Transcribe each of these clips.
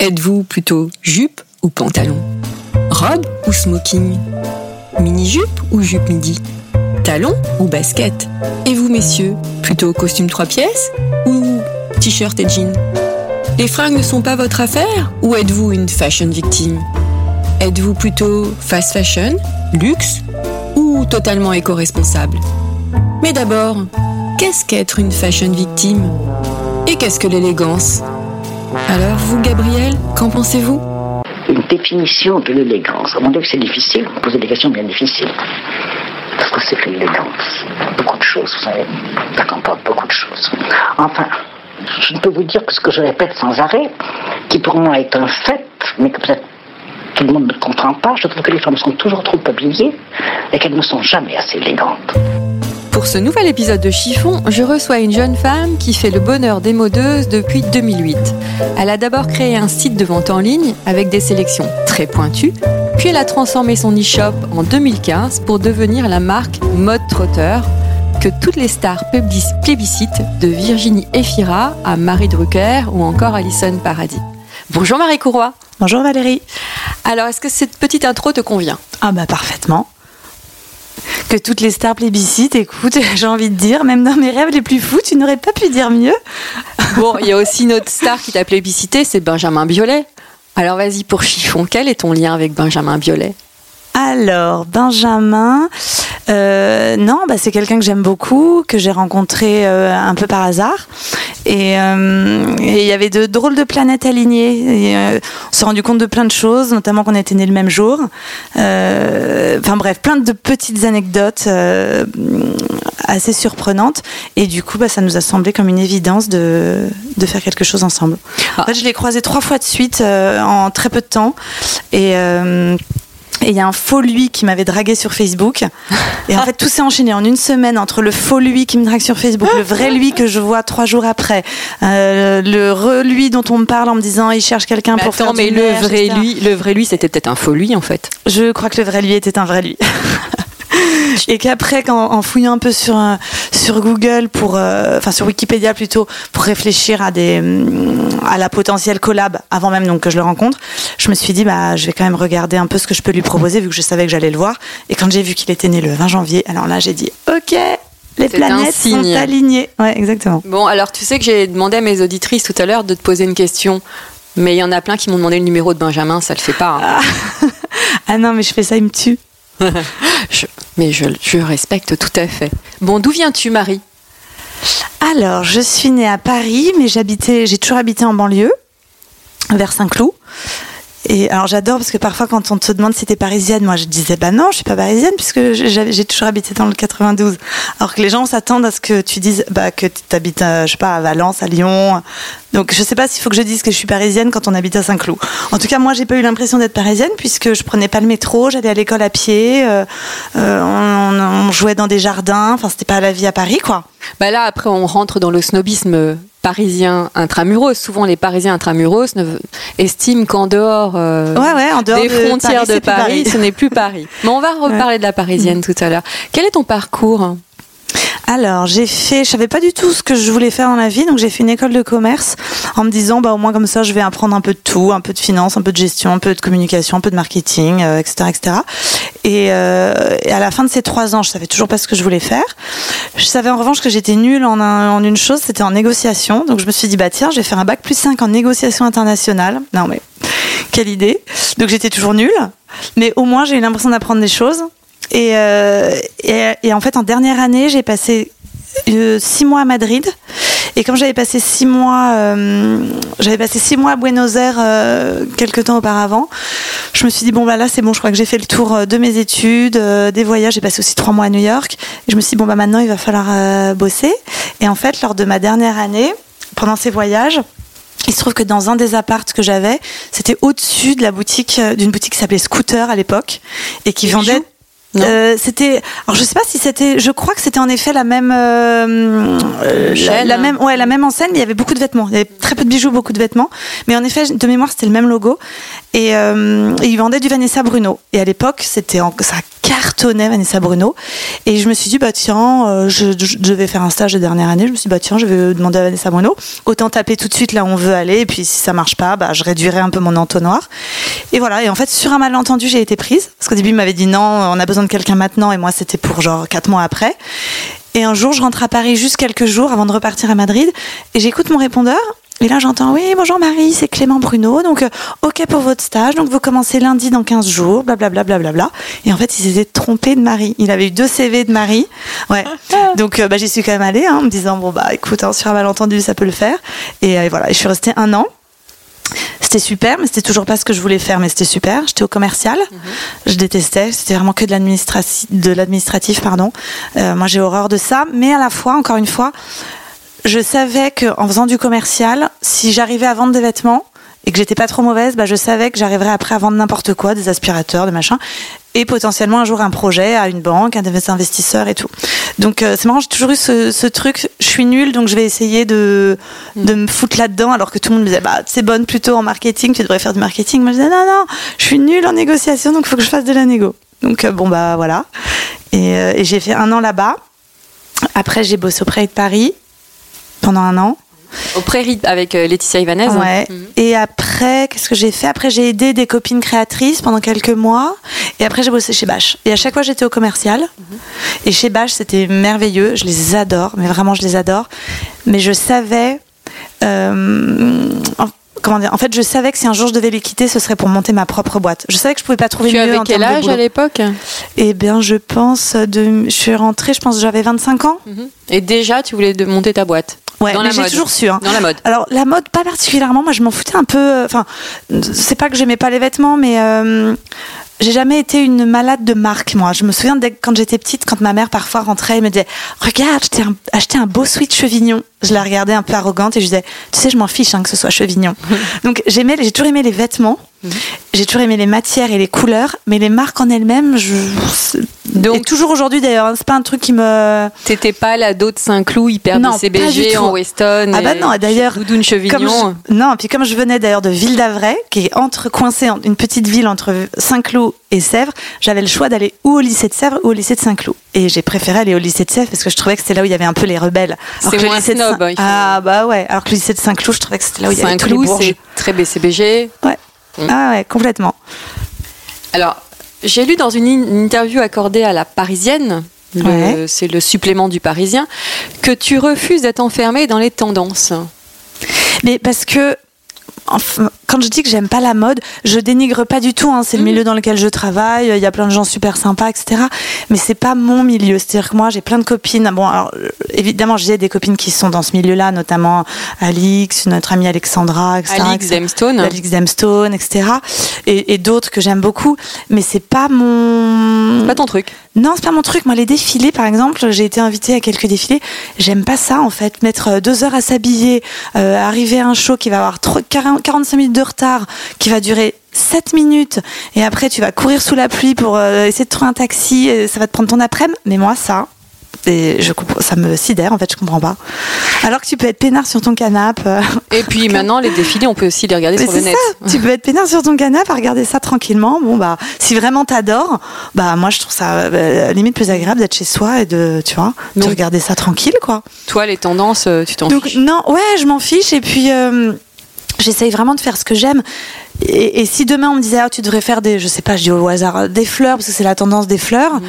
Êtes-vous plutôt jupe ou pantalon? Robe ou smoking? Mini-jupe ou jupe midi? Talon ou basket? Et vous messieurs, plutôt costume trois pièces ou t-shirt et jean Les fringues ne sont pas votre affaire ou êtes-vous une fashion victime? Êtes-vous plutôt fast fashion, luxe ou totalement éco-responsable? Mais d'abord, qu'est-ce qu'être une fashion victime? Et qu'est-ce que l'élégance? Alors vous, Gabriel, qu'en pensez-vous? Une définition de l'élégance. Mon avis, c'est difficile. Vous posez des questions bien difficiles. Parce que c'est que l'élégance Beaucoup de choses, vous savez. Ça comporte beaucoup de choses. Enfin, je ne peux vous dire que ce que je répète sans arrêt, qui pour moi est un fait, mais que peut-être tout le monde ne comprend pas, je trouve que les femmes sont toujours trop habillées et qu'elles ne sont jamais assez élégantes. Pour ce nouvel épisode de Chiffon, je reçois une jeune femme qui fait le bonheur des modeuses depuis 2008. Elle a d'abord créé un site de vente en ligne avec des sélections très pointues, puis elle a transformé son e-shop en 2015 pour devenir la marque Mode Trotter que toutes les stars plébiscitent de Virginie Efira à Marie Drucker ou encore Alison Paradis. Bonjour Marie Courroy. Bonjour Valérie. Alors, est-ce que cette petite intro te convient? Ah bah parfaitement. Que toutes les stars plébiscitent, écoute, j'ai envie de dire, même dans mes rêves les plus fous, tu n'aurais pas pu dire mieux. Bon, il y a aussi une autre star qui t'a plébiscité, c'est Benjamin Biolay. Alors vas-y pour chiffon, quel est ton lien avec Benjamin Biolay? Alors, Benjamin, euh, non, bah, c'est quelqu'un que j'aime beaucoup, que j'ai rencontré euh, un peu par hasard. Et euh, et il y avait de drôles de planètes alignées. Et, on s'est rendu compte de plein de choses, notamment qu'on était nés le même jour. Enfin bref, plein de petites anecdotes assez surprenantes. Et du coup, bah, ça nous a semblé comme une évidence de, de faire quelque chose ensemble. En fait, je l'ai croisé trois fois de suite en très peu de temps. Et. Et il y a un faux lui qui m'avait dragué sur Facebook. Et en fait, tout s'est enchaîné en une semaine entre le faux lui qui me drague sur Facebook, le vrai lui que je vois trois jours après, euh, le re lui dont on me parle en me disant il cherche quelqu'un pour attends, faire mais du le merch, vrai etc. lui, le vrai lui, c'était peut-être un faux lui en fait. Je crois que le vrai lui était un vrai lui. Et qu'après, quand- en fouillant un peu sur, euh, sur Google, pour, euh, enfin sur Wikipédia plutôt, pour réfléchir à, des, hum, à la potentielle collab avant même donc, que je le rencontre, je me suis dit, bah, je vais quand même regarder un peu ce que je peux lui proposer vu que je savais que j'allais le voir. Et quand j'ai vu qu'il était né le 20 janvier, alors là, j'ai dit, ok, les planètes sont alignées. Ouais, exactement. Bon, alors tu sais que j'ai demandé à mes auditrices tout à l'heure de te poser une question. Mais il y en a plein qui m'ont demandé le numéro de Benjamin, ça le fait pas. hein. Ah non, mais je fais ça, il me tue. Mais je, je respecte tout à fait. Bon, d'où viens-tu, Marie? Alors, je suis née à Paris, mais j'habitais, j'ai toujours habité en banlieue, vers Saint-Cloud. Et alors j'adore parce que parfois quand on te demande si t'es parisienne, moi je disais bah non, je suis pas parisienne puisque j'ai j'ai toujours habité dans le 92. Alors que les gens s'attendent à ce que tu dises bah que t'habites euh, je sais pas à Valence, à Lyon. Donc je sais pas s'il faut que je dise que je suis parisienne quand on habite à Saint-Cloud. En tout cas moi j'ai pas eu l'impression d'être parisienne puisque je prenais pas le métro, j'allais à l'école à pied, euh, euh, on, on jouait dans des jardins. Enfin c'était pas la vie à Paris quoi. Bah là, après, on rentre dans le snobisme parisien intramuros. Souvent, les Parisiens intramuros ne- estiment qu'en dehors, euh, Ouais, ouais, en dehors des de frontières Paris, de Paris. ce n'est plus Paris. Mais on va reparler de la parisienne tout à l'heure. Quel est ton parcours? Alors, j'ai fait, je savais pas du tout ce que je voulais faire dans la vie, donc j'ai fait une école de commerce en me disant, bah au moins comme ça, je vais apprendre un peu de tout, un peu de finance, un peu de gestion, un peu de communication, un peu de marketing, euh, etc., etc. Et, euh, à la fin de ces trois ans, je savais toujours pas ce que je voulais faire. Je savais en revanche que j'étais nulle en une chose, c'était en négociation. Donc je me suis dit, bah tiens, je vais faire un bac plus 5 en négociation internationale. Non mais quelle idée. Donc j'étais toujours nulle, mais au moins j'ai eu l'impression d'apprendre des choses. Et, euh, et, et en fait, en dernière année, j'ai passé euh, six mois à Madrid. Et comme j'avais passé six mois, euh, j'avais passé six mois à Buenos Aires euh, quelques temps auparavant, je me suis dit bon bah là c'est bon, je crois que j'ai fait le tour euh, de mes études, euh, des voyages. J'ai passé aussi trois mois à New York. Et je me suis dit bon bah maintenant il va falloir euh, bosser. Et en fait, lors de ma dernière année, pendant ces voyages, Il se trouve que dans un des appartes que j'avais, c'était au-dessus de la boutique, d'une boutique qui s'appelait Scooter à l'époque, et qui vendait. Euh, c'était, alors je sais pas si c'était, je crois que c'était en effet la même, euh, euh, la, même, ouais, la même enseigne. mais Il y avait beaucoup de vêtements, il y avait très peu de bijoux, beaucoup de vêtements, mais en effet, de mémoire, c'était le même logo. Et euh, ils vendaient du Vanessa Bruno. Et à l'époque, c'était en- ça cartonnait Vanessa Bruno. Et je me suis dit, bah tiens, euh, je, devais faire un stage de dernière année. Je me suis dit, bah tiens, je vais demander à Vanessa Bruno. Autant taper tout de suite là où on veut aller. Et puis si ça marche pas, bah je réduirai un peu mon entonnoir. Et voilà. Et en fait, sur un malentendu, j'ai été prise. Parce qu'au début, il m'avait dit non, on a besoin de quelqu'un maintenant. Et moi, c'était pour genre quatre mois après. Et un jour, je rentre à Paris juste quelques jours avant de repartir à Madrid. Et j'écoute mon répondeur. Et là, j'entends, oui, bonjour Marie, c'est Clément Bruno. Donc, euh, OK pour votre stage. Donc, vous commencez lundi dans 15 jours, blablabla. Bla, bla, bla, bla. Et en fait, il s'était trompé de Marie. Il avait eu deux CV de Marie. Ouais. Donc, euh, bah, j'y suis quand même allée, hein, en me disant, bon, bah, écoute, hein, sur un malentendu, ça peut le faire. Et, euh, voilà. Et je suis restée un an. C'était super, mais c'était toujours pas ce que je voulais faire, mais c'était super. J'étais au commercial, je détestais, c'était vraiment que de l'administratif, de l'administratif, pardon. Euh, moi, j'ai horreur de ça, mais à la fois, encore une fois, je savais que en faisant du commercial, si j'arrivais à vendre des vêtements et que j'étais pas trop mauvaise, bah, je savais que j'arriverais après à vendre n'importe quoi, des aspirateurs, des machins, et potentiellement un jour un projet à une banque, à des investisseurs et tout. Donc euh, c'est marrant, j'ai toujours eu ce, ce truc, je suis nulle, donc je vais essayer de, de me foutre là-dedans, alors que tout le monde me disait, bah c'est bonne plutôt en marketing, tu devrais faire du marketing. Moi je disais, non, non, je suis nulle en négociation, donc il faut que je fasse de la négo. Donc euh, bon bah voilà. Et, euh, et j'ai fait un an là-bas. Après j'ai bossé auprès de Paris pendant un an. Au Prairie avec euh, Laetitia Ivanez. Ouais. Mhm. Et après, qu'est-ce que j'ai fait? Après, j'ai aidé des copines créatrices pendant quelques mois. Et après, j'ai bossé chez Bache. Et à chaque fois, j'étais au commercial. Et chez Bache, c'était merveilleux. Je les adore, mais vraiment, je les adore. Mais je savais. euh, en- Comment dire? En fait, je savais que si un jour je devais les quitter, ce serait pour monter ma propre boîte. Je savais que je pouvais pas trouver Tu mieux avais en quel âge à l'époque? Eh bien, je pense de. Je suis rentrée, je pense que j'avais 25 ans. Et déjà, tu voulais de monter ta boîte? Ouais, Dans mais j'ai toujours su. Hein. Dans la mode. Alors la mode pas particulièrement, moi je m'en foutais un peu. euh, Enfin, c'est pas que j'aimais pas les vêtements, mais euh, j'ai jamais été une malade de marque. Moi, je me souviens dès quand j'étais petite, quand ma mère parfois rentrait et me disait "Regarde, un- acheté un beau sweat Chevignon." Je la regardais un peu arrogante et je disais "Tu sais, je m'en fiche hein, que ce soit Chevignon." Donc j'aimais, j'ai toujours aimé les vêtements. J'ai toujours aimé les matières et les couleurs, mais les marques en elles-mêmes, je. Donc- et toujours aujourd'hui d'ailleurs, hein, c'est pas un truc qui me. T'étais pas l'ado de Saint-Cloud hyper Non, BCBG en Weston. Ah bah non, d'ailleurs, Doudoune Chevignon. je- non, puis comme je venais d'ailleurs de Ville d'Avray, qui est entre coincée en une petite ville entre Saint-Cloud et Sèvres, j'avais le choix d'aller ou au lycée de Sèvres ou au lycée de Saint-Cloud. Et j'ai préféré aller au lycée de Sèvres parce que je trouvais que c'était là où il y avait un peu les rebelles. C'est moins snob, Saint- hein, Ah bah ouais. Alors que le lycée de Saint-Cloud, je trouvais que c'était là où il y avait tous les bourges. c'est très BCBG. Ouais. Ah ouais, complètement. Alors, j'ai lu dans une in- interview accordée à la Parisienne, Ouais. c'est le supplément du Parisien, que tu refuses d'être enfermée dans les tendances. Mais parce que enfin, quand je dis que j'aime pas la mode, je dénigre pas du tout. hein, c'est le milieu dans lequel je travaille. Il y a plein de gens super sympas, etc. Mais c'est pas mon milieu. C'est-à-dire que moi, j'ai plein de copines. Bon, alors euh, évidemment, j'ai des copines qui sont dans ce milieu-là, notamment Alix, notre amie Alexandra, etc. Alix. Demstone. Alix Demstone, etc. Et, et d'autres que j'aime beaucoup. Mais c'est pas mon. Pas ton truc. Non, c'est pas mon truc. Moi, les défilés, par exemple, j'ai été invitée à quelques défilés. J'aime pas ça, en fait. Mettre euh, deux heures à s'habiller, euh, arriver à un show qui va avoir trop- 40 45 minutes de retard, qui va durer 7 minutes, et après, tu vas courir sous la pluie pour euh, essayer de trouver un taxi, et ça va te prendre ton après-midi. Mais moi, ça. Et je comprends, ça me sidère en fait, je comprends pas. Alors que tu peux être peinard sur ton canapé. euh, Et puis maintenant, les défilés, on peut aussi les regarder mais sur le c'est net. ça, tu peux être peinard sur ton canapé à regarder ça tranquillement. Bon bah, si vraiment t'adores, bah moi je trouve ça euh, limite plus agréable d'être chez soi et de, tu vois, de regarder ça tranquille quoi. Toi, les tendances, euh, tu t'en fiches? non, ouais, je m'en fiche et puis euh, j'essaye vraiment de faire ce que j'aime. Et, et si demain on me disait ah tu devrais faire des, je sais pas, je dis au hasard des fleurs parce que c'est la tendance des fleurs, Mhm.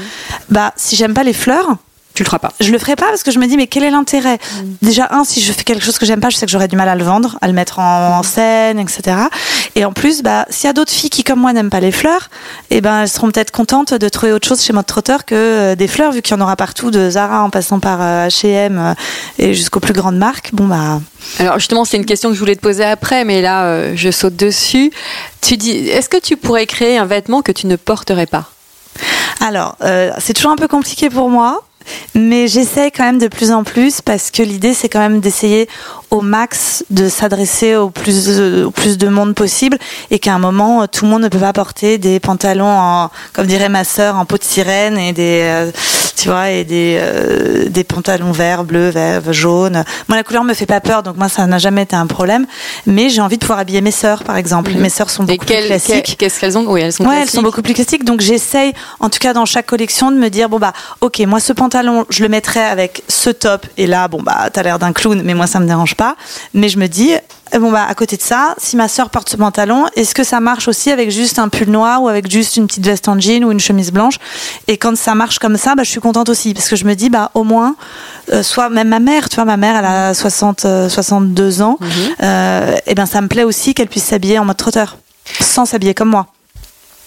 bah si j'aime pas les fleurs, Tu le feras pas. je le ferai pas parce que je me dis mais quel est l'intérêt? Déjà un si je fais quelque chose que j'aime pas, je sais que j'aurais du mal à le vendre, à le mettre en, en scène, etc. Et en plus, bah s'il y a d'autres filles qui comme moi n'aiment pas les fleurs, et ben elles seront peut-être contentes de trouver autre chose chez Mode Trotteur que euh, des fleurs vu qu'il y en aura partout de Zara en passant par euh, H&M euh, et jusqu'aux plus grandes marques. Bon bah Alors justement, c'est une question que je voulais te poser après, mais là, je saute dessus. Tu dis, est-ce que tu pourrais créer un vêtement que tu ne porterais pas? Alors, c'est toujours un peu compliqué pour moi, mais j'essaye quand même de plus en plus parce que l'idée, c'est quand même d'essayer au max de s'adresser au plus, euh, au plus de monde possible et qu'à un moment, euh, tout le monde ne peut pas porter des pantalons, en, comme dirait ma sœur, en peau de sirène et des, euh, tu vois, et des, euh, des pantalons verts, bleus, verts, jaunes. Moi, la couleur me fait pas peur, donc moi, ça n'a jamais été un problème. Mais j'ai envie de pouvoir habiller mes sœurs, par exemple. Mes sœurs sont Et beaucoup plus classiques. qu'est-ce qu'elles ont? Oui, elles sont Ouais, elles sont beaucoup plus classiques. Donc j'essaye, en tout cas dans chaque collection, de me dire bon bah ok, moi ce pantalon, je le mettrais avec ce top. Et là, bon bah t'as l'air d'un clown, mais moi ça me dérange pas. Mais je me dis eh, bon bah à côté de ça, si ma sœur porte ce pantalon, est-ce que ça marche aussi avec juste un pull noir ou avec juste une petite veste en jean ou une chemise blanche? Et quand ça marche comme ça, bah je suis contente aussi parce que je me dis bah au moins, euh, soit même ma mère, tu vois, ma mère elle a 60, euh, 62 ans, euh, et ben ça me plaît aussi qu'elle puisse s'habiller en mode trotteur, sans s'habiller comme moi.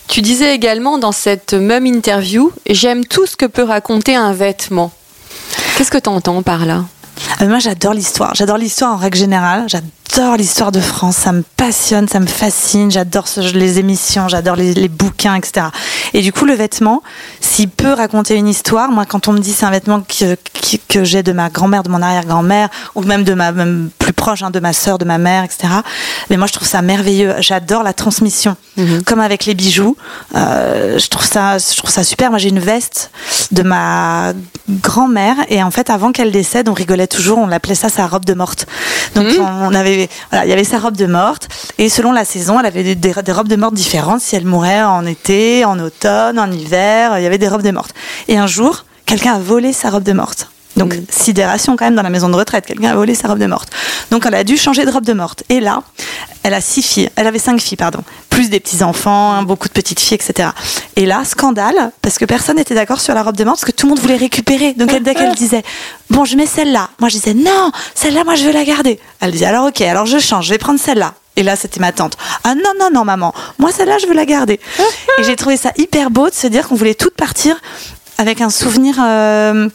Tu disais également dans cette même interview, j'aime tout ce que peut raconter un vêtement. Qu'est-ce que tu entends par là? Euh, moi, j'adore l'histoire. J'adore l'histoire en règle générale. L'histoire de France. Ça me passionne, ça me fascine. J'adore les émissions, j'adore les, les bouquins, etc. Et du coup, le vêtement, s'il peut raconter une histoire, moi, quand on me dit c'est un vêtement que, que j'ai de ma grand-mère, de mon arrière-grand-mère, ou même de ma même plus proche, hein, de ma sœur, de ma mère, etc. Mais moi, je trouve ça merveilleux. J'adore la transmission, comme avec les bijoux. Euh, je trouve ça, je trouve ça super. Moi, j'ai une veste de ma grand-mère et en fait, avant qu'elle décède, on rigolait toujours. On l'appelait ça sa robe de morte. Donc, on avait, il y avait sa robe de morte et selon la saison, elle avait des- des robes de morte différentes. Si elle mourait en été, en automne, en hiver, il y avait des robes de morte. Et un jour, quelqu'un a volé sa robe de morte. Donc, sidération quand même dans la maison de retraite. Quelqu'un a volé sa robe de morte. Donc, elle a dû changer de robe de morte. Et là, elle a six filles. Elle avait cinq filles, pardon. Plus des petits-enfants, hein, beaucoup de petites filles, etc. Et là, scandale, parce que personne n'était d'accord sur la robe de morte, parce que tout le monde voulait récupérer. Donc, elle, dès qu'elle disait, bon, je mets celle-là. Moi, je disais, non, celle-là, moi, je veux la garder. Elle disait, alors, ok, alors je change, je vais prendre celle-là. Et là, c'était ma tante. Ah non, non, non, maman. Moi, celle-là, je veux la garder. Et j'ai trouvé ça hyper beau de se dire qu'on voulait toutes partir avec un souvenir euh,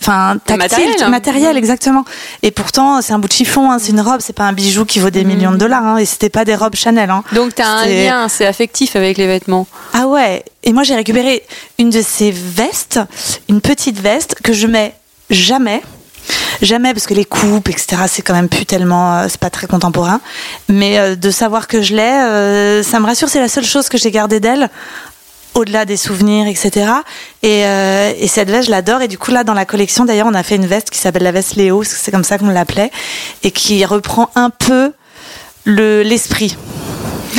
enfin, tactile, Matériel. matériel, exactement. Et pourtant, c'est un bout de chiffon, hein, c'est une robe, c'est pas un bijou qui vaut des millions de dollars. hein, et c'était pas des robes Chanel. Hein. Donc tu as un lien, c'est affectif avec les vêtements. Ah ouais. Et moi, j'ai récupéré une de ces vestes, une petite veste que je mets jamais. Jamais parce que les coupes, etc. C'est quand même plus tellement, euh, c'est pas très contemporain. Mais euh, de savoir que je l'ai, euh, ça me rassure. C'est la seule chose que j'ai gardée d'elle, au-delà des souvenirs, etc. Et, euh, et cette veste, je l'adore. Et du coup, là, dans la collection, d'ailleurs, on a fait une veste qui s'appelle la veste Léo, parce que c'est comme ça qu'on l'appelait, et qui reprend un peu le l'esprit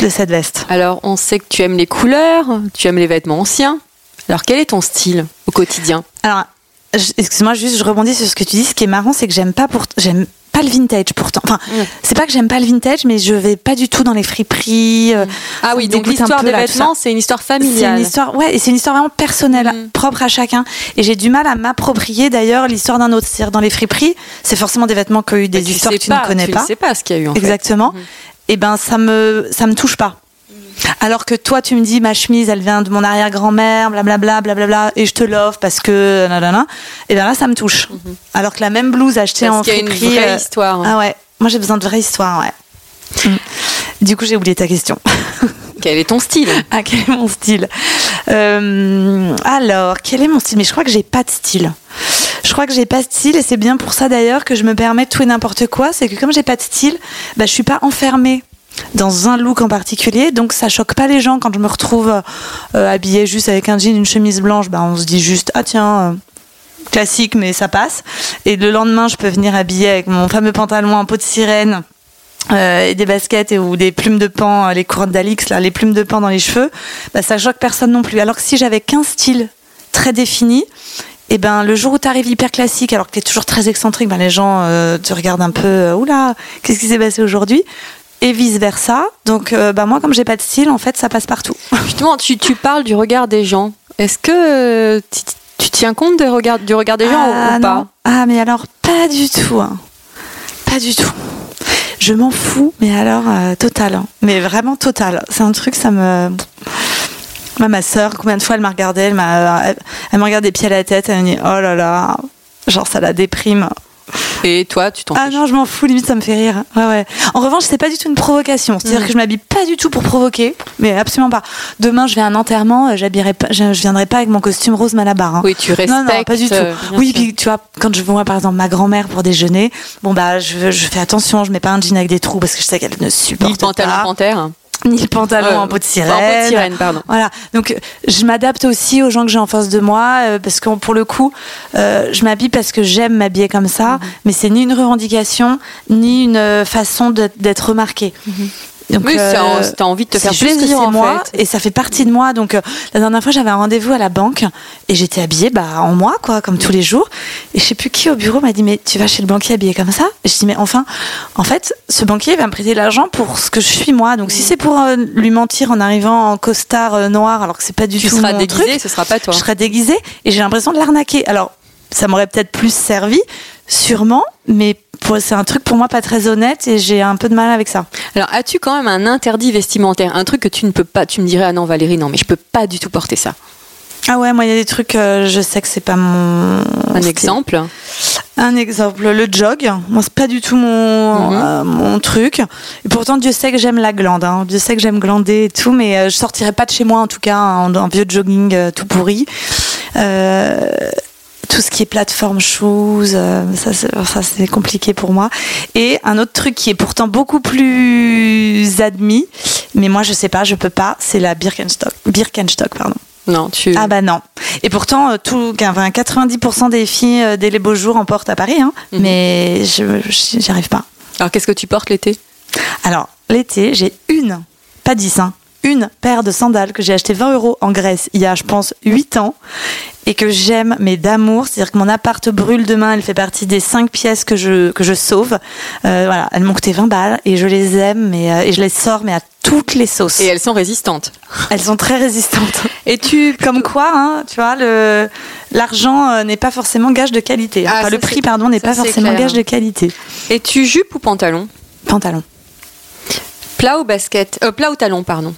de cette veste. Alors on sait que tu aimes les couleurs, tu aimes les vêtements anciens. Alors quel est ton style au quotidien? Alors, excuse-moi, juste, je rebondis sur ce que tu dis. Ce qui est marrant, c'est que j'aime pas pour, j'aime pas le vintage pourtant. Enfin, c'est pas que j'aime pas le vintage, mais je vais pas du tout dans les friperies. euh, Ah oui, donc l'histoire des là, vêtements, c'est une histoire C'est familiale. une histoire, ouais, et c'est une histoire vraiment personnelle, Mhm. propre à chacun. Et j'ai du mal à m'approprier d'ailleurs l'histoire d'un autre. C'est-à-dire dans les friperies, c'est forcément des vêtements qui ont eu des Bah, tu histoires que tu pas, ne connais tu pas. ne sais pas ce qu'il y a eu en fait. Exactement. Et ben ça me ça me touche pas. Alors que toi tu me dis ma chemise elle vient de mon arrière-grand-mère blablabla blablabla et je te l'offre parce que nanana et ben là ça me touche. Alors que la même blouse achetée Parce en qu'il y a une friperie vraie euh, histoire. Ah ouais, moi j'ai besoin de vraie histoire ouais. Mm. Du coup j'ai oublié ta question. Quel est ton style? Ah quel est mon style? Euh, Alors quel est mon style? Mais je crois que j'ai pas de style. Je crois que j'ai pas de style et c'est bien pour ça d'ailleurs que je me permets de tout et n'importe quoi. C'est que comme j'ai pas de style, bah, je suis pas enfermée dans un look en particulier, donc ça choque pas les gens quand je me retrouve euh, habillée juste avec un jean, une chemise blanche. Bah, on se dit juste ah tiens. euh, classique mais ça passe et le lendemain je peux venir habillée avec mon fameux pantalon en peau de sirène euh, et des baskets et, ou des plumes de pan, les couronnes d'Alix, là, les plumes de pan dans les cheveux, bah, ça choque personne non plus. Alors que si j'avais qu'un style très défini, et ben le jour où tu arrives hyper classique, alors que tu es toujours très excentrique, ben, les gens te regardent un peu, oula, qu'est-ce qui s'est passé aujourd'hui? Et vice versa. Donc, euh, bah, moi, comme j'ai pas de style, en fait, ça passe partout. Justement, tu, tu parles du regard des gens. Est-ce que euh, tu, tu tiens compte des regards, du regard des gens ah, ou pas? non. Ah, mais alors, pas du tout. hein. Pas du tout. Je m'en fous, mais alors, euh, total. hein. Mais vraiment total. C'est un truc, ça me. Moi, ma sœur, combien de fois elle m'a regardé Elle m'a elle, regardé pied à la tête, elle m'a dit Oh là là, genre ça la déprime. Et toi, tu t'en Ah fiches non, je m'en fous, limite ça me fait rire. Ouais, ouais. En revanche, c'est pas du tout une provocation. C'est-à-dire Mhm. que je m'habille pas du tout pour provoquer, mais absolument pas. Demain, je vais à un enterrement, euh, j'habillerai pas, je, je viendrai pas avec mon costume rose malabar. hein. Oui, tu respectes. Non, non, pas du tout. euh, oui, sûr. puis tu vois, quand je vois par exemple ma grand-mère pour déjeuner, bon bah je, je fais attention, je mets pas un jean avec des trous parce que je sais qu'elle ne supporte Ni le pantalon pas. panthère. Ni le pantalon Euh, en peau de sirène. En peau de sirène, pardon. Voilà, donc euh, je m'adapte aussi aux gens que j'ai en face de moi euh, parce que pour le coup, euh, je m'habille parce que j'aime m'habiller comme ça, Mhm. mais c'est ni une revendication ni une euh, façon d'être remarquée. Donc. Oui, euh, t'as envie de te faire plaisir, en moi fait. et ça fait partie de moi. Donc euh, la dernière fois, j'avais un rendez-vous à la banque et j'étais habillée bah, en moi, quoi, comme tous les jours. Et je sais plus qui au bureau m'a dit mais tu vas chez le banquier habillée comme ça? Et je dis mais enfin, en fait, ce banquier va me prêter de l'argent pour ce que je suis moi. Donc si c'est pour euh, lui mentir en arrivant en costard euh, noir alors que c'est pas du Tu tout seras mon déguisé, truc, ce sera pas toi. je serais déguisée et j'ai l'impression de l'arnaquer. Alors ça m'aurait peut-être plus servi, sûrement, mais c'est un truc pour moi pas très honnête et j'ai un peu de mal avec ça. Alors, as-tu quand même un interdit vestimentaire Un truc que tu ne peux pas. Tu me dirais, ah non, Valérie, non, mais je peux pas du tout porter ça. Ah ouais, moi il y a des trucs, euh, je sais que c'est pas mon. Un style. exemple Un exemple, le jog. Moi, c'est pas du tout mon, Mhm. euh, mon truc. Et pourtant, Dieu sait que j'aime la glande. Hein. Dieu sait que j'aime glander et tout, mais euh, je sortirai pas de chez moi, en tout cas, en, en vieux jogging euh, tout pourri. Euh, tout ce qui est plateforme shoes, euh, ça, c'est- ça c'est compliqué pour moi. Et un autre truc qui est pourtant beaucoup plus admis, mais moi je sais pas, je peux pas, c'est la Birkenstock. Birkenstock, pardon. Non, tu. Ah bah non. Et pourtant, euh, tout, enfin, 90% des filles euh, dès les beaux jours en portent à Paris, hein, Mhm. mais je j'y arrive pas. Alors, qu'est-ce que tu portes l'été? Alors, l'été, j'ai une, pas 10, hein, une paire de sandales que j'ai acheté 20 euros en Grèce il y a, je pense, 8 ans et que j'aime, mais d'amour. C'est-à-dire que mon appart brûle demain, elle fait partie des 5 pièces que je, que je sauve. Euh, voilà, elles m'ont coûté 20 balles et je les aime mais, euh, et je les sors, mais à toutes les sauces. Et elles sont résistantes. Elles sont très résistantes. Et tu. Comme quoi, hein, tu vois, le l'argent euh, n'est pas forcément gage de qualité. Ah, Enfin, le prix, pardon, n'est pas forcément clair. gage de qualité. Et tu jupe ou pantalon? Pantalon, Plat ou basket? Euh, Plat ou talon, pardon.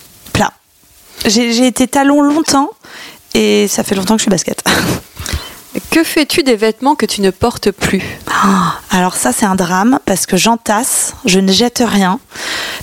J'ai été talon longtemps et ça fait longtemps que je suis basket. Que fais-tu des vêtements que tu ne portes plus Ah, Alors ça, c'est un drame parce que j'entasse, je ne jette rien,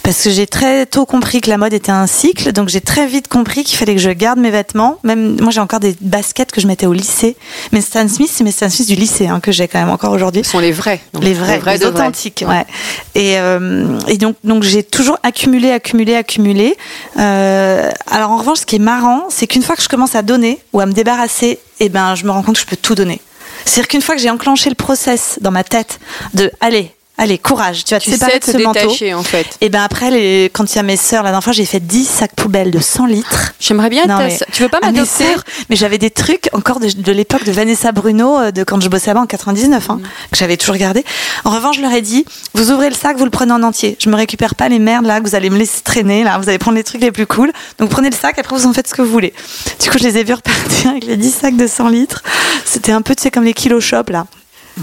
parce que j'ai très tôt compris que la mode était un cycle, donc j'ai très vite compris qu'il fallait que je garde mes vêtements. Même moi, j'ai encore des baskets que je mettais au lycée. Mais Stan Smith, c'est mes Stan Smith du lycée hein, que j'ai quand même encore aujourd'hui. Ce sont les vrais. donc, les vrais, les, vrais. authentiques, ouais. Et, euh, et donc, donc j'ai toujours accumulé, accumulé, accumulé. Euh, alors en revanche, ce qui est marrant, c'est qu'une fois que je commence à donner ou à me débarrasser, eh ben, je me rends compte que je peux tout donner. C'est-à-dire qu'une fois que j'ai enclenché le process dans ma tête de allez, allez, courage, tu vas te Tu séparer sais de ce manteau. détacher, en fait. Et ben après, les, quand il y a mes sœurs, la dernière fois, j'ai fait 10 sacs poubelles de 100 litres. J'aimerais bien. Non, mais- Tu veux pas m'adopter sœurs, mais j'avais des trucs encore de, de l'époque de Vanessa Bruno, euh, de quand je bossais là en 99, Mm. hein, que j'avais toujours gardé. En revanche, je leur ai dit, vous ouvrez le sac, vous le prenez en entier. Je me récupère pas les merdes là que vous allez me laisser traîner là. Vous allez prendre les trucs les plus cool. Donc prenez le sac, après vous en faites ce que vous voulez. Du coup, je les ai vus repartir avec les 10 sacs de 100 litres. C'était un peu, tu sais, comme les kilo shop là.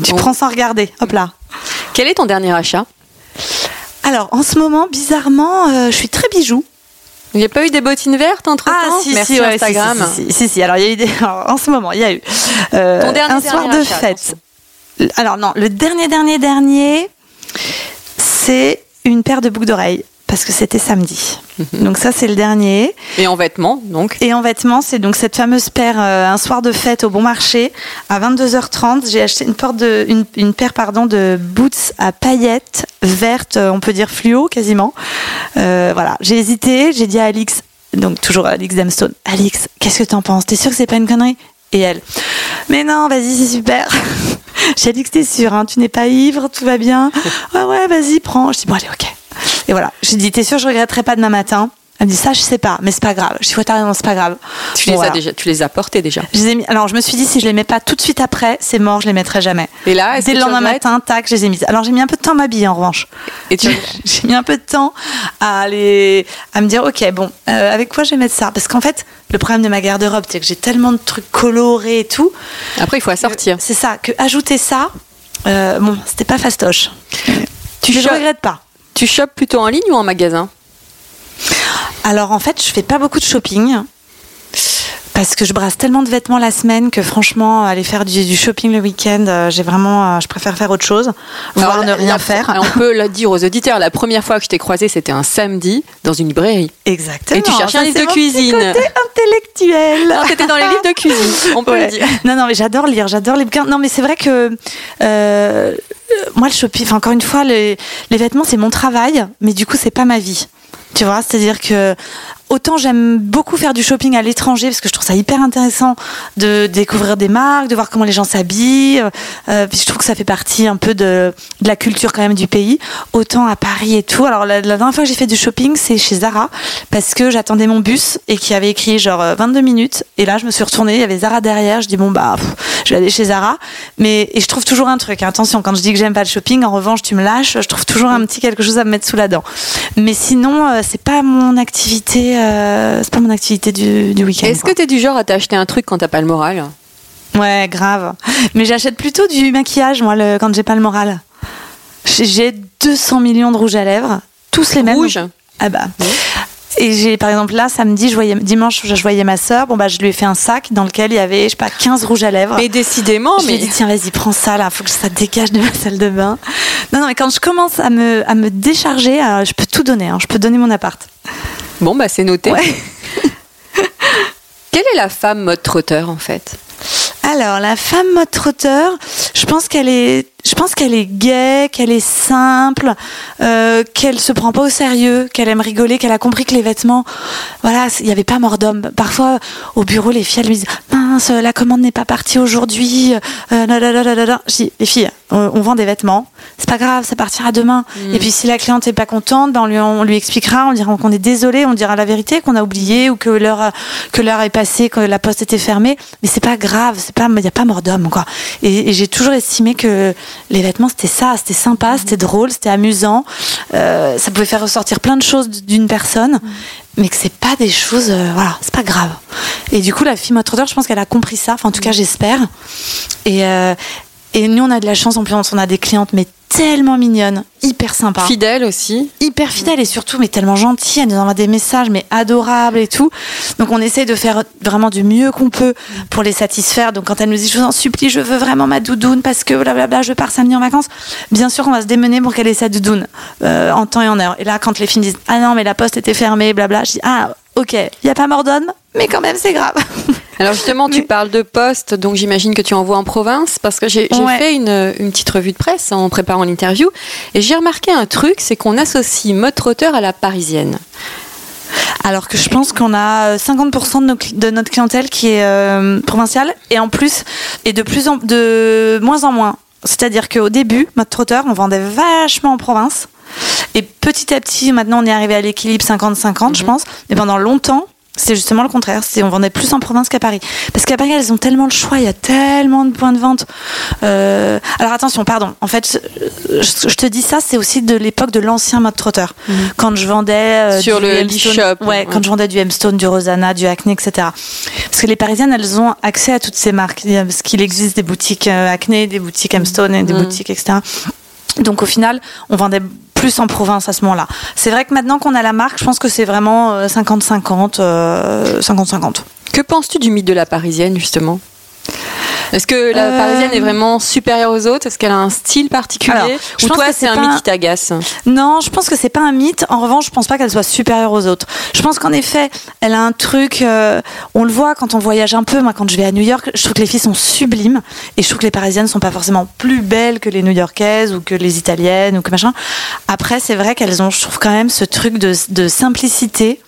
Tu Bon. prends sans regarder, hop là. Quel est ton dernier achat? Alors, en ce moment, bizarrement, euh, je suis très bijou. Il n'y a pas eu des bottines vertes entre temps Ah si Merci si, ouais, Instagram. Si si, si, si. Alors il y a eu des alors, en ce moment il y a eu euh, Ton dernier, un soir dernier de achat, fête. Alors non, le dernier dernier dernier c'est une paire de boucles d'oreilles parce que c'était samedi. Mhm. Donc ça c'est le dernier. Et en vêtements, donc. Et en vêtements, c'est donc cette fameuse paire euh, un soir de fête au bon marché à 22h30. J'ai acheté une, porte de, une, une paire pardon, de boots à paillettes vertes, euh, on peut dire fluo quasiment. Euh, voilà, j'ai hésité, j'ai dit à Alix, donc toujours à Alix Damstone, Alix, qu'est-ce que t'en penses? T'es sûre que c'est pas une connerie? Et elle, mais non, vas-y, c'est super. j'ai dit que t'es sûre, hein, tu n'es pas ivre, tout va bien. Ouais, ouais, vas-y, prends. Je dis bon, allez, ok. Et voilà, j'ai dit, t'es sûre, je regretterai pas demain matin? Elle me dit, ça, je sais pas, mais c'est pas grave. Je dis, ouais, t'as raison, c'est pas grave. Tu Bon, les, voilà. as déjà, tu les as portés déjà? Je les ai mis- Alors, je me suis dit, si je les mets pas tout de suite après, c'est mort, je les mettrai jamais. Et là, Dès le lendemain matin, tac, je les ai mises. Alors, j'ai mis un peu de temps à m'habiller, en revanche. Et tu... J'ai mis un peu de temps à aller, à me dire, ok, bon, euh, avec quoi je vais mettre ça? Parce qu'en fait, le problème de ma garde-robe, c'est que j'ai tellement de trucs colorés et tout. Après, il faut assortir. C'est ça, que ajouter ça, euh, bon, c'était pas fastoche. Tu je regrette pas. Tu chopes plutôt en ligne ou en magasin? Alors en fait, je fais pas beaucoup de shopping parce que je brasse tellement de vêtements la semaine que franchement, aller faire du, du shopping le week-end, euh, j'ai vraiment, euh, je préfère faire autre chose, voire Alors, ne rien la- faire. On peut le dire aux auditeurs, la première fois que je t'ai croisé, c'était un samedi dans une librairie. Exactement. Et tu cherchais un livre de cuisine. côté intellectuel. Non, t'étais dans les livres de cuisine, on peut Ouais. le dire. Non, non, mais j'adore lire, j'adore les bouquins. Non, mais c'est vrai que euh, moi, le shopping, enfin, encore une fois, les, les vêtements, c'est mon travail, mais du coup, c'est pas ma vie. Tu vois, c'est-à-dire que autant j'aime beaucoup faire du shopping à l'étranger parce que je trouve ça hyper intéressant de découvrir des marques, de voir comment les gens s'habillent. Euh, je trouve que ça fait partie un peu de, la culture quand même du pays. Autant à Paris et tout. Alors la, dernière fois que j'ai fait du shopping, c'est chez Zara parce que j'attendais mon bus et qui avait écrit genre euh, 22 minutes. Et là, je me suis retournée, il y avait Zara derrière. Je dis bon bah, je vais aller chez Zara. Mais et je trouve toujours un truc. hein. Attention, quand je dis que j'aime pas le shopping, en revanche, tu me lâches. Je trouve toujours un petit quelque chose à me mettre sous la dent. Mais sinon, euh, c'est pas mon activité. Euh, c'est pas mon activité du, du week-end. Est-ce que t'es du genre à t'acheter un truc quand t'as pas le moral Ouais, grave. Mais j'achète plutôt du maquillage, moi, le, quand j'ai pas le moral. J'ai- J'ai 200 millions de rouges à lèvres, tous les mêmes. Rouge Ah bah. Et j'ai, par exemple, là, samedi, je voyais, dimanche, je voyais ma sœur. Bon, bah, je lui ai fait un sac dans lequel il y avait, je sais pas, 15 rouges à lèvres. Mais décidément, je lui ai mais dit, tiens, vas-y, prends ça, là, faut que ça dégage de ma salle de bain. Non, non, mais quand je commence à me, à me décharger, euh, je peux tout donner, hein, je peux donner mon appart. Bon bah c'est noté. Ouais. Quelle est la femme mode trotteur en fait? Alors, la femme mode trotteur, je pense qu'elle est, je pense qu'elle est gaie, qu'elle est simple, euh, qu'elle se prend pas au sérieux, qu'elle aime rigoler, qu'elle a compris que les vêtements, voilà, il n'y avait pas mort d'homme. Parfois, au bureau, les filles, elles lui disent, mince, la commande n'est pas partie aujourd'hui. Euh. Je dis, les filles, on, on vend des vêtements, c'est pas grave, ça partira demain. Et puis, si la cliente est pas contente, ben, on lui, on lui expliquera, on dira qu'on est désolé, on dira la vérité, qu'on a oublié ou que l'heure, a- que l'heure est passée, que la poste était fermée. Mais c'est pas grave, c'est pas, il n'y a pas mort d'homme, quoi. Et, et j'ai toujours estimé que les vêtements, c'était ça, c'était sympa, c'était drôle, c'était amusant. Euh, ça pouvait faire ressortir plein de choses d'une personne, mais que c'est pas des choses, euh, voilà, c'est pas grave. Et du coup, la fille mode trotteur, je pense qu'elle a compris ça. Enfin, en tout cas, j'espère. Et, euh, et nous, on a de la chance, en plus, on a des clientes, mais tellement mignonnes, hyper sympas Fidèle aussi. hyper fidèle et surtout mais tellement gentille elle nous envoie des messages mais adorables et tout. Donc on essaye de faire vraiment du mieux qu'on peut pour les satisfaire. Donc quand elle nous dit je vous en supplie je veux vraiment ma doudoune parce que blablabla je pars samedi en vacances. Bien sûr on va se démener pour qu'elle ait sa doudoune euh, en temps et en heure. Et là quand les filles disent ah non mais la poste était fermée blabla je dis ah ok il y a pas mort d'homme mais quand même c'est grave Alors justement, tu parles de poste, donc j'imagine que tu envoies en province, parce que j'ai Ouais. fait une, une petite revue de presse en préparant l'interview, et j'ai remarqué un truc, c'est qu'on associe mode trotteur à la parisienne. Alors que je pense qu'on a euh, 50% de, nos cli- de notre clientèle qui est euh, provinciale et en plus, et de plus en de moins en moins. C'est-à-dire qu'au début, mode trotteur, on vendait vachement en province. Et petit à petit, maintenant, on est arrivé à l'équilibre 50-50, je pense. Mais pendant longtemps, c'est justement le contraire. C'est on vendait plus en province qu'à Paris. Parce qu'à Paris, elles ont tellement le choix, il y a tellement de points de vente. Euh, alors attention, pardon. En fait, je, je te dis ça, c'est aussi de l'époque de l'ancien mode trotteur. Quand je vendais euh, Sur du le Hemstone-. Ouais, quand je vendais du Hemstone, du Rosanna, du Acne, etc. Parce que les Parisiennes, elles ont accès à toutes ces marques. Parce qu'il existe des boutiques euh, Acne, des boutiques Hemstone et des Mhm. boutiques, etc. Donc au final, on vendait plus en province à ce moment-là. C'est vrai que maintenant qu'on a la marque, je pense que c'est vraiment euh, 50-50. euh, 50-50. Que penses-tu du mythe de la parisienne, justement? Est-ce que la Euh, parisienne est vraiment supérieure aux autres? Est-ce qu'elle a un style particulier? Alors, Ou toi, c'est un mythe qui t'agace? Non, je pense que c'est pas un mythe. En revanche, je pense pas qu'elle soit supérieure aux autres. Je pense qu'en effet, elle a un truc. euh, on le voit quand on voyage un peu. Moi, quand je vais à New York, je trouve que les filles sont sublimes et je trouve que les Parisiennes sont pas forcément plus belles que les New-Yorkaises ou que les Italiennes ou que machin. Après, c'est vrai qu'elles ont, je trouve quand même ce truc de, de simplicité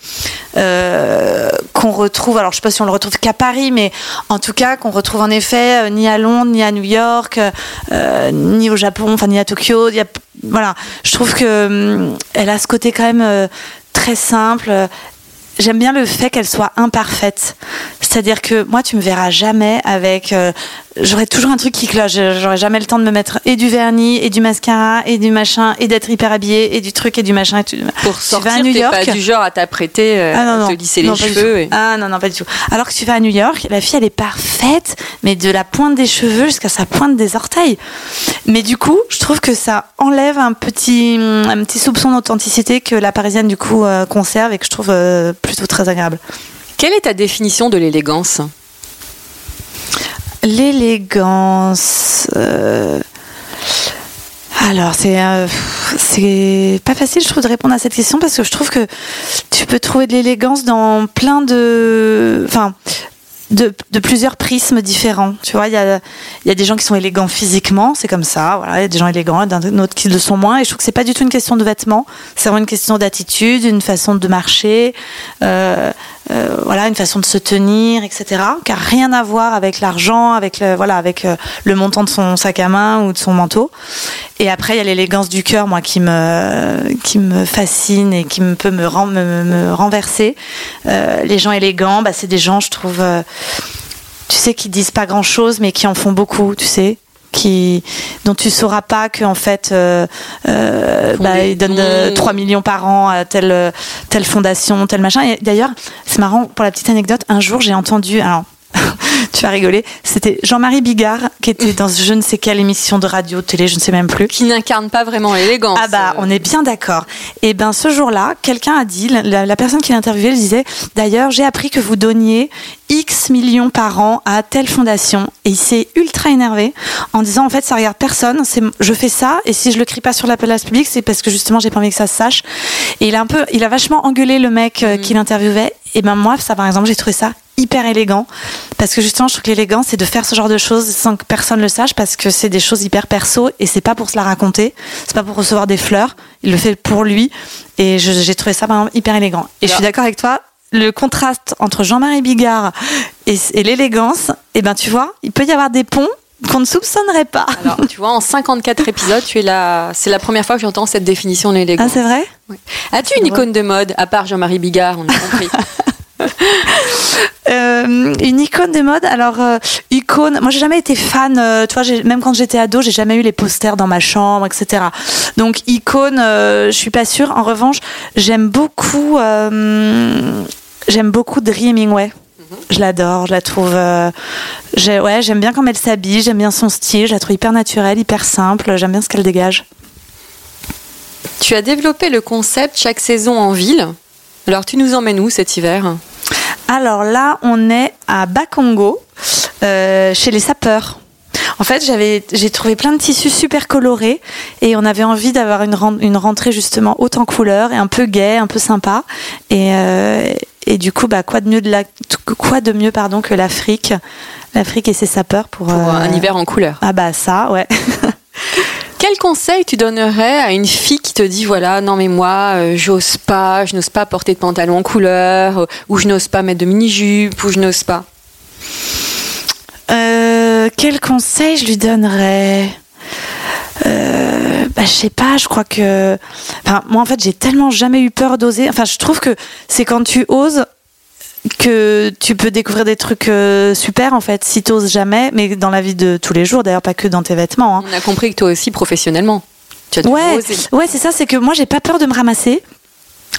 euh, qu'on retrouve. Alors, je sais pas si on le retrouve qu'à Paris, mais en tout cas qu'on retrouve en effet euh, ni à Londres, ni à New York, euh, ni au Japon, enfin ni à Tokyo. Voilà, je trouve que hum, elle a ce côté quand même euh, très simple. J'aime bien le fait qu'elle soit imparfaite. C'est-à-dire que moi, tu me verras jamais avec. euh, J'aurai toujours un truc qui cloche. J'aurai jamais le temps de me mettre et du vernis, et du mascara, et du machin, et d'être hyper habillée, et du truc, et du machin. Et tout. Pour Tu vas sortir, à New York pas du genre à t'apprêter, euh, Ah non, non. à te lisser Non, les cheveux. et- Ah non, non, pas du tout. Alors que tu vas à New York, la fille, elle est parfaite, mais de la pointe des cheveux jusqu'à sa pointe des orteils. Mais du coup, je trouve que ça enlève un petit, un petit soupçon d'authenticité que la parisienne, du coup, euh, conserve et que je trouve euh, plutôt très agréable. Quelle est ta définition de l'élégance? L'élégance. euh, Alors, c'est euh, c'est pas facile, je trouve, de répondre à cette question parce que je trouve que tu peux trouver de l'élégance dans plein de. Enfin. De, plusieurs prismes différents. Tu vois, il y a, y a des gens qui sont élégants physiquement, c'est comme ça. Voilà, il y a des gens élégants, d'autres qui le sont moins. Et je trouve que c'est pas du tout une question de vêtements. C'est vraiment une question d'attitude, une façon de marcher, euh, euh, voilà, une façon de se tenir, etc. Qui a rien à voir avec l'argent, avec le, voilà, avec euh, le montant de son sac à main ou de son manteau. Et après, il y a l'élégance du cœur, moi, qui me, qui me fascine et qui me peut me, me, me renverser. Euh, les gens élégants, bah, c'est des gens, je trouve, euh, tu sais, qui disent pas grand chose, mais qui en font beaucoup, tu sais qui dont tu sauras pas que en fait euh, euh, Font bah, des ils donnent euh. 3 millions par an à telle euh, telle fondation tel machin et d'ailleurs c'est marrant pour la petite anecdote un jour j'ai entendu alors tu vas rigoler c'était Jean-Marie Bigard qui était dans je ne sais quelle émission de radio télé je ne sais même plus Qui n'incarne pas vraiment l'élégance. ah bah, on est bien d'accord. Et ben ce jour-là, quelqu'un a dit, la, la personne qui l'interviewait, elle disait, d'ailleurs, j'ai appris que vous donniez X millions par an à telle fondation. Et il s'est ultra énervé en disant, en fait, ça regarde personne. C'est, je fais ça, et si je le crie pas sur la place publique, c'est parce que justement, j'ai pas envie que ça se sache. Et il a un peu, il a vachement engueulé le mec euh, qui l'interviewait. Et ben moi, ça, par exemple, j'ai trouvé ça hyper élégant. Parce que justement je trouve que l'élégance c'est de faire ce genre de choses sans que personne le sache parce que c'est des choses hyper perso et c'est pas pour se la raconter c'est pas pour recevoir des fleurs. Il le fait pour lui et j'ai trouvé ça par exemple, hyper élégant. Et je suis d'accord avec toi le contraste entre Jean-Marie Bigard et, et l'élégance et ben tu vois il peut y avoir des ponts qu'on ne soupçonnerait pas. Alors, tu vois, en 54 épisodes, tu es là. C'est la première fois que j'entends cette définition de ah l'élégance. c'est vrai? As-tu une icône de mode, à part Jean-Marie Bigard, on a compris Euh, une icône de mode. Alors, euh, icône, moi j'ai jamais été fan, euh, tu vois, même quand j'étais ado, j'ai jamais eu les posters dans ma chambre, etc. Donc, icône, euh, je suis pas sûre. En revanche, j'aime beaucoup, j'aime beaucoup Dri Hemingway. Je l'adore, je la trouve. ouais, j'aime bien comment elle s'habille, j'aime bien son style, je la trouve hyper naturelle, hyper simple, j'aime bien ce qu'elle dégage. Tu as développé le concept chaque saison en ville. Alors, tu nous emmènes où cet hiver? Alors là, on est à Bakongo, euh, chez les sapeurs. En fait, j'avais, j'ai trouvé plein de tissus super colorés et on avait envie d'avoir une, une rentrée justement haute en couleurs et un peu gai, un peu sympa. Et, euh, et du coup, bah, quoi de mieux de la, quoi de mieux pardon que l'Afrique, l'Afrique et ses sapeurs pour, Pour euh, un hiver en couleur. Ah bah ça, ouais. Quel conseil tu donnerais à une fille qui te dit voilà non mais moi euh, j'ose pas je n'ose pas porter de pantalon en couleur euh, ou je n'ose pas mettre de mini jupe ou je n'ose pas? Euh, quel conseil je lui donnerais? Bah, je sais pas, je crois que. Enfin, moi, en fait, j'ai tellement jamais eu peur d'oser. Enfin, je trouve que c'est quand tu oses que tu peux découvrir des trucs euh, super, en fait, si t'oses jamais, mais dans la vie de tous les jours, d'ailleurs, pas que dans tes vêtements. hein. on a compris que toi aussi professionnellement tu as Ouais, ouais, c'est ça, c'est que moi, j'ai pas peur de me ramasser.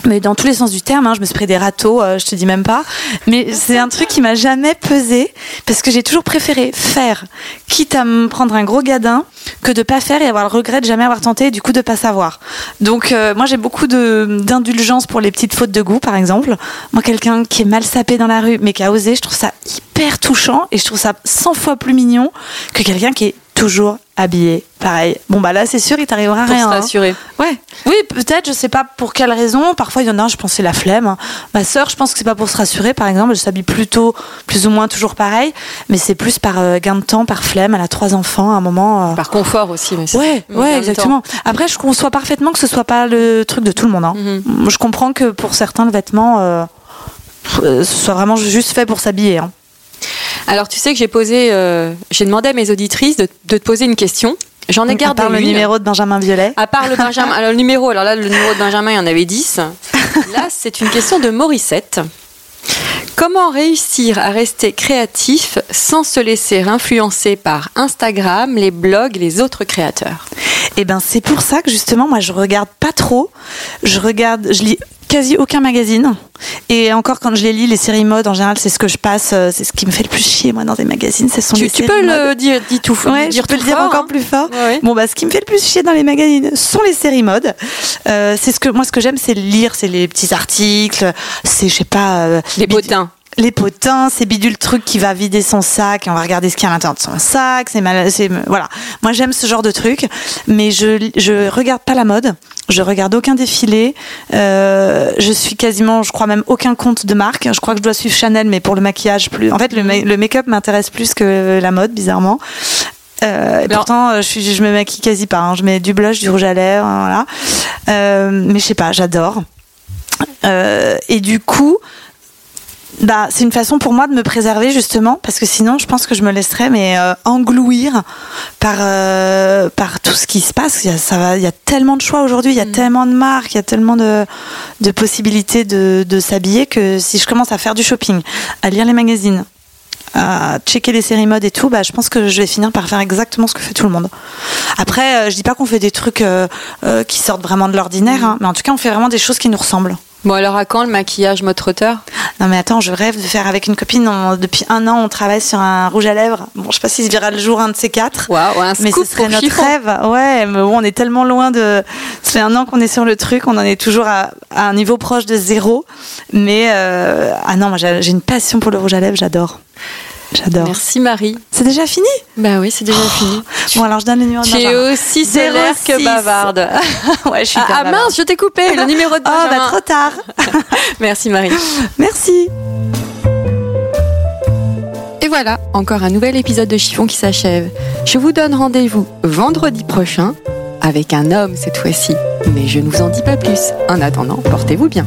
Mais dans tous les sens du terme, hein, je me suis pris des râteaux, euh, je te dis même pas. Mais c'est un truc qui m'a jamais pesé parce que j'ai toujours préféré faire, quitte à me prendre un gros gadin, que de pas faire et avoir le regret de jamais avoir tenté et du coup de pas savoir. Donc euh, moi j'ai beaucoup d'indulgence pour les petites fautes de goût, par exemple. Moi, quelqu'un qui est mal sapé dans la rue mais qui a osé, je trouve ça hyper touchant et je trouve ça 100 fois plus mignon que quelqu'un qui est toujours habillé. Pareil. Bon bah là c'est sûr, il t'arrivera pour rien. se hein. rassurer Ouais. Oui, peut-être, je sais pas pour quelle raison. Parfois, il y en a, je pense, c'est la flemme. hein. Ma sœur, je pense que c'est pas pour se rassurer, par exemple. Elle s'habille plutôt, plus ou moins toujours pareil. Mais c'est plus par euh, gain de temps, par flemme. Elle a trois enfants à un moment. euh. par confort aussi mais c'est- Ouais, en ouais, exactement. Après, je conçois parfaitement que ce soit pas le truc de tout le monde. hein. Mhm. Je comprends que pour certains, le vêtement, euh, euh, ce soit vraiment juste fait pour s'habiller. hein. Alors tu sais que j'ai posé euh, j'ai demandé à mes auditrices de, de te poser une question j'en ai À gardé part le une. numéro de Benjamin Violet. À part le Benjamin, alors le numéro, alors là le numéro de Benjamin, il y en avait 10. Là, c'est une question de Morissette. Comment réussir à rester créatif sans se laisser influencer par Instagram, les blogs les autres créateurs? Et ben c'est pour ça que justement moi je regarde pas trop. Je regarde, je lis quasi aucun magazine. Et encore quand je les lis, les séries mode en général c'est ce que je passe, euh, c'est ce qui me fait le plus chier moi dans des magazines. Ce sont Tu, les tu séries peux mode. le dire, tout, Ouais, dire je peux tout le dire fort, encore hein. plus fort. Ouais. Bon bah ce qui me fait le plus chier dans les magazines sont les séries mode. Euh, c'est ce que moi ce que j'aime c'est lire, c'est les petits articles, c'est je sais pas euh, Les potins. Les potins, c'est bidule truc qui va vider son sac et on va regarder ce qu'il y a à l'intérieur de son sac. C'est mal, c'est voilà. Moi j'aime ce genre de truc, mais je je regarde pas la mode. Je regarde aucun défilé. Euh, je suis quasiment, je crois même aucun compte de marque. Je crois que je dois suivre Chanel, mais pour le maquillage plus. En fait, le, le make-up m'intéresse plus que la mode, bizarrement. Euh, et pourtant, je, suis, je me maquille quasi pas. Hein. Je mets du blush, du rouge à lèvres, voilà. Euh, mais je sais pas, j'adore. Euh, et du coup, bah, c'est une façon pour moi de me préserver justement parce que sinon je pense que je me laisserais mais euh, englouir par euh, par tout ce qui se passe il y a, ça va il y a tellement de choix aujourd'hui il y a Mm. tellement de marques il y a tellement de, de possibilités de, de s'habiller que si je commence à faire du shopping à lire les magazines à checker les séries mode et tout bah je pense que je vais finir par faire exactement ce que fait tout le monde après euh, je dis pas qu'on fait des trucs euh, qui sortent vraiment de l'ordinaire Mm. hein, mais en tout cas on fait vraiment des choses qui nous ressemblent Bon, alors à quand le maquillage mode trotteur? Non mais attends, je rêve de faire avec une copine. on- depuis un an, on travaille sur un rouge à lèvres. Bon, je sais pas s'il se verra le jour un de ces quatre. Waouh, un Mais ce serait pour notre chiffon. rêve. Ouais, mais bon, on est tellement loin de. Ça fait un an qu'on est sur le truc, on en est toujours à, à un niveau proche de zéro. Mais euh, ah non, moi j'ai j'ai une passion pour le rouge à lèvres, j'adore. J'adore. Merci Marie. C'est déjà fini Bah oui, c'est déjà fini. Bon, alors je donne le numéro de Tu es aussi solaire que 06. bavarde. Ouais, je suis Ah, ah, mince, je t'ai coupé le numéro de Oh, Benjamin. bah trop tard. Merci Marie. Merci. Et voilà, encore un nouvel épisode de Chiffon qui s'achève. Je vous donne rendez-vous vendredi prochain avec un homme cette fois-ci. Mais je ne vous en dis pas plus. En attendant, portez-vous bien.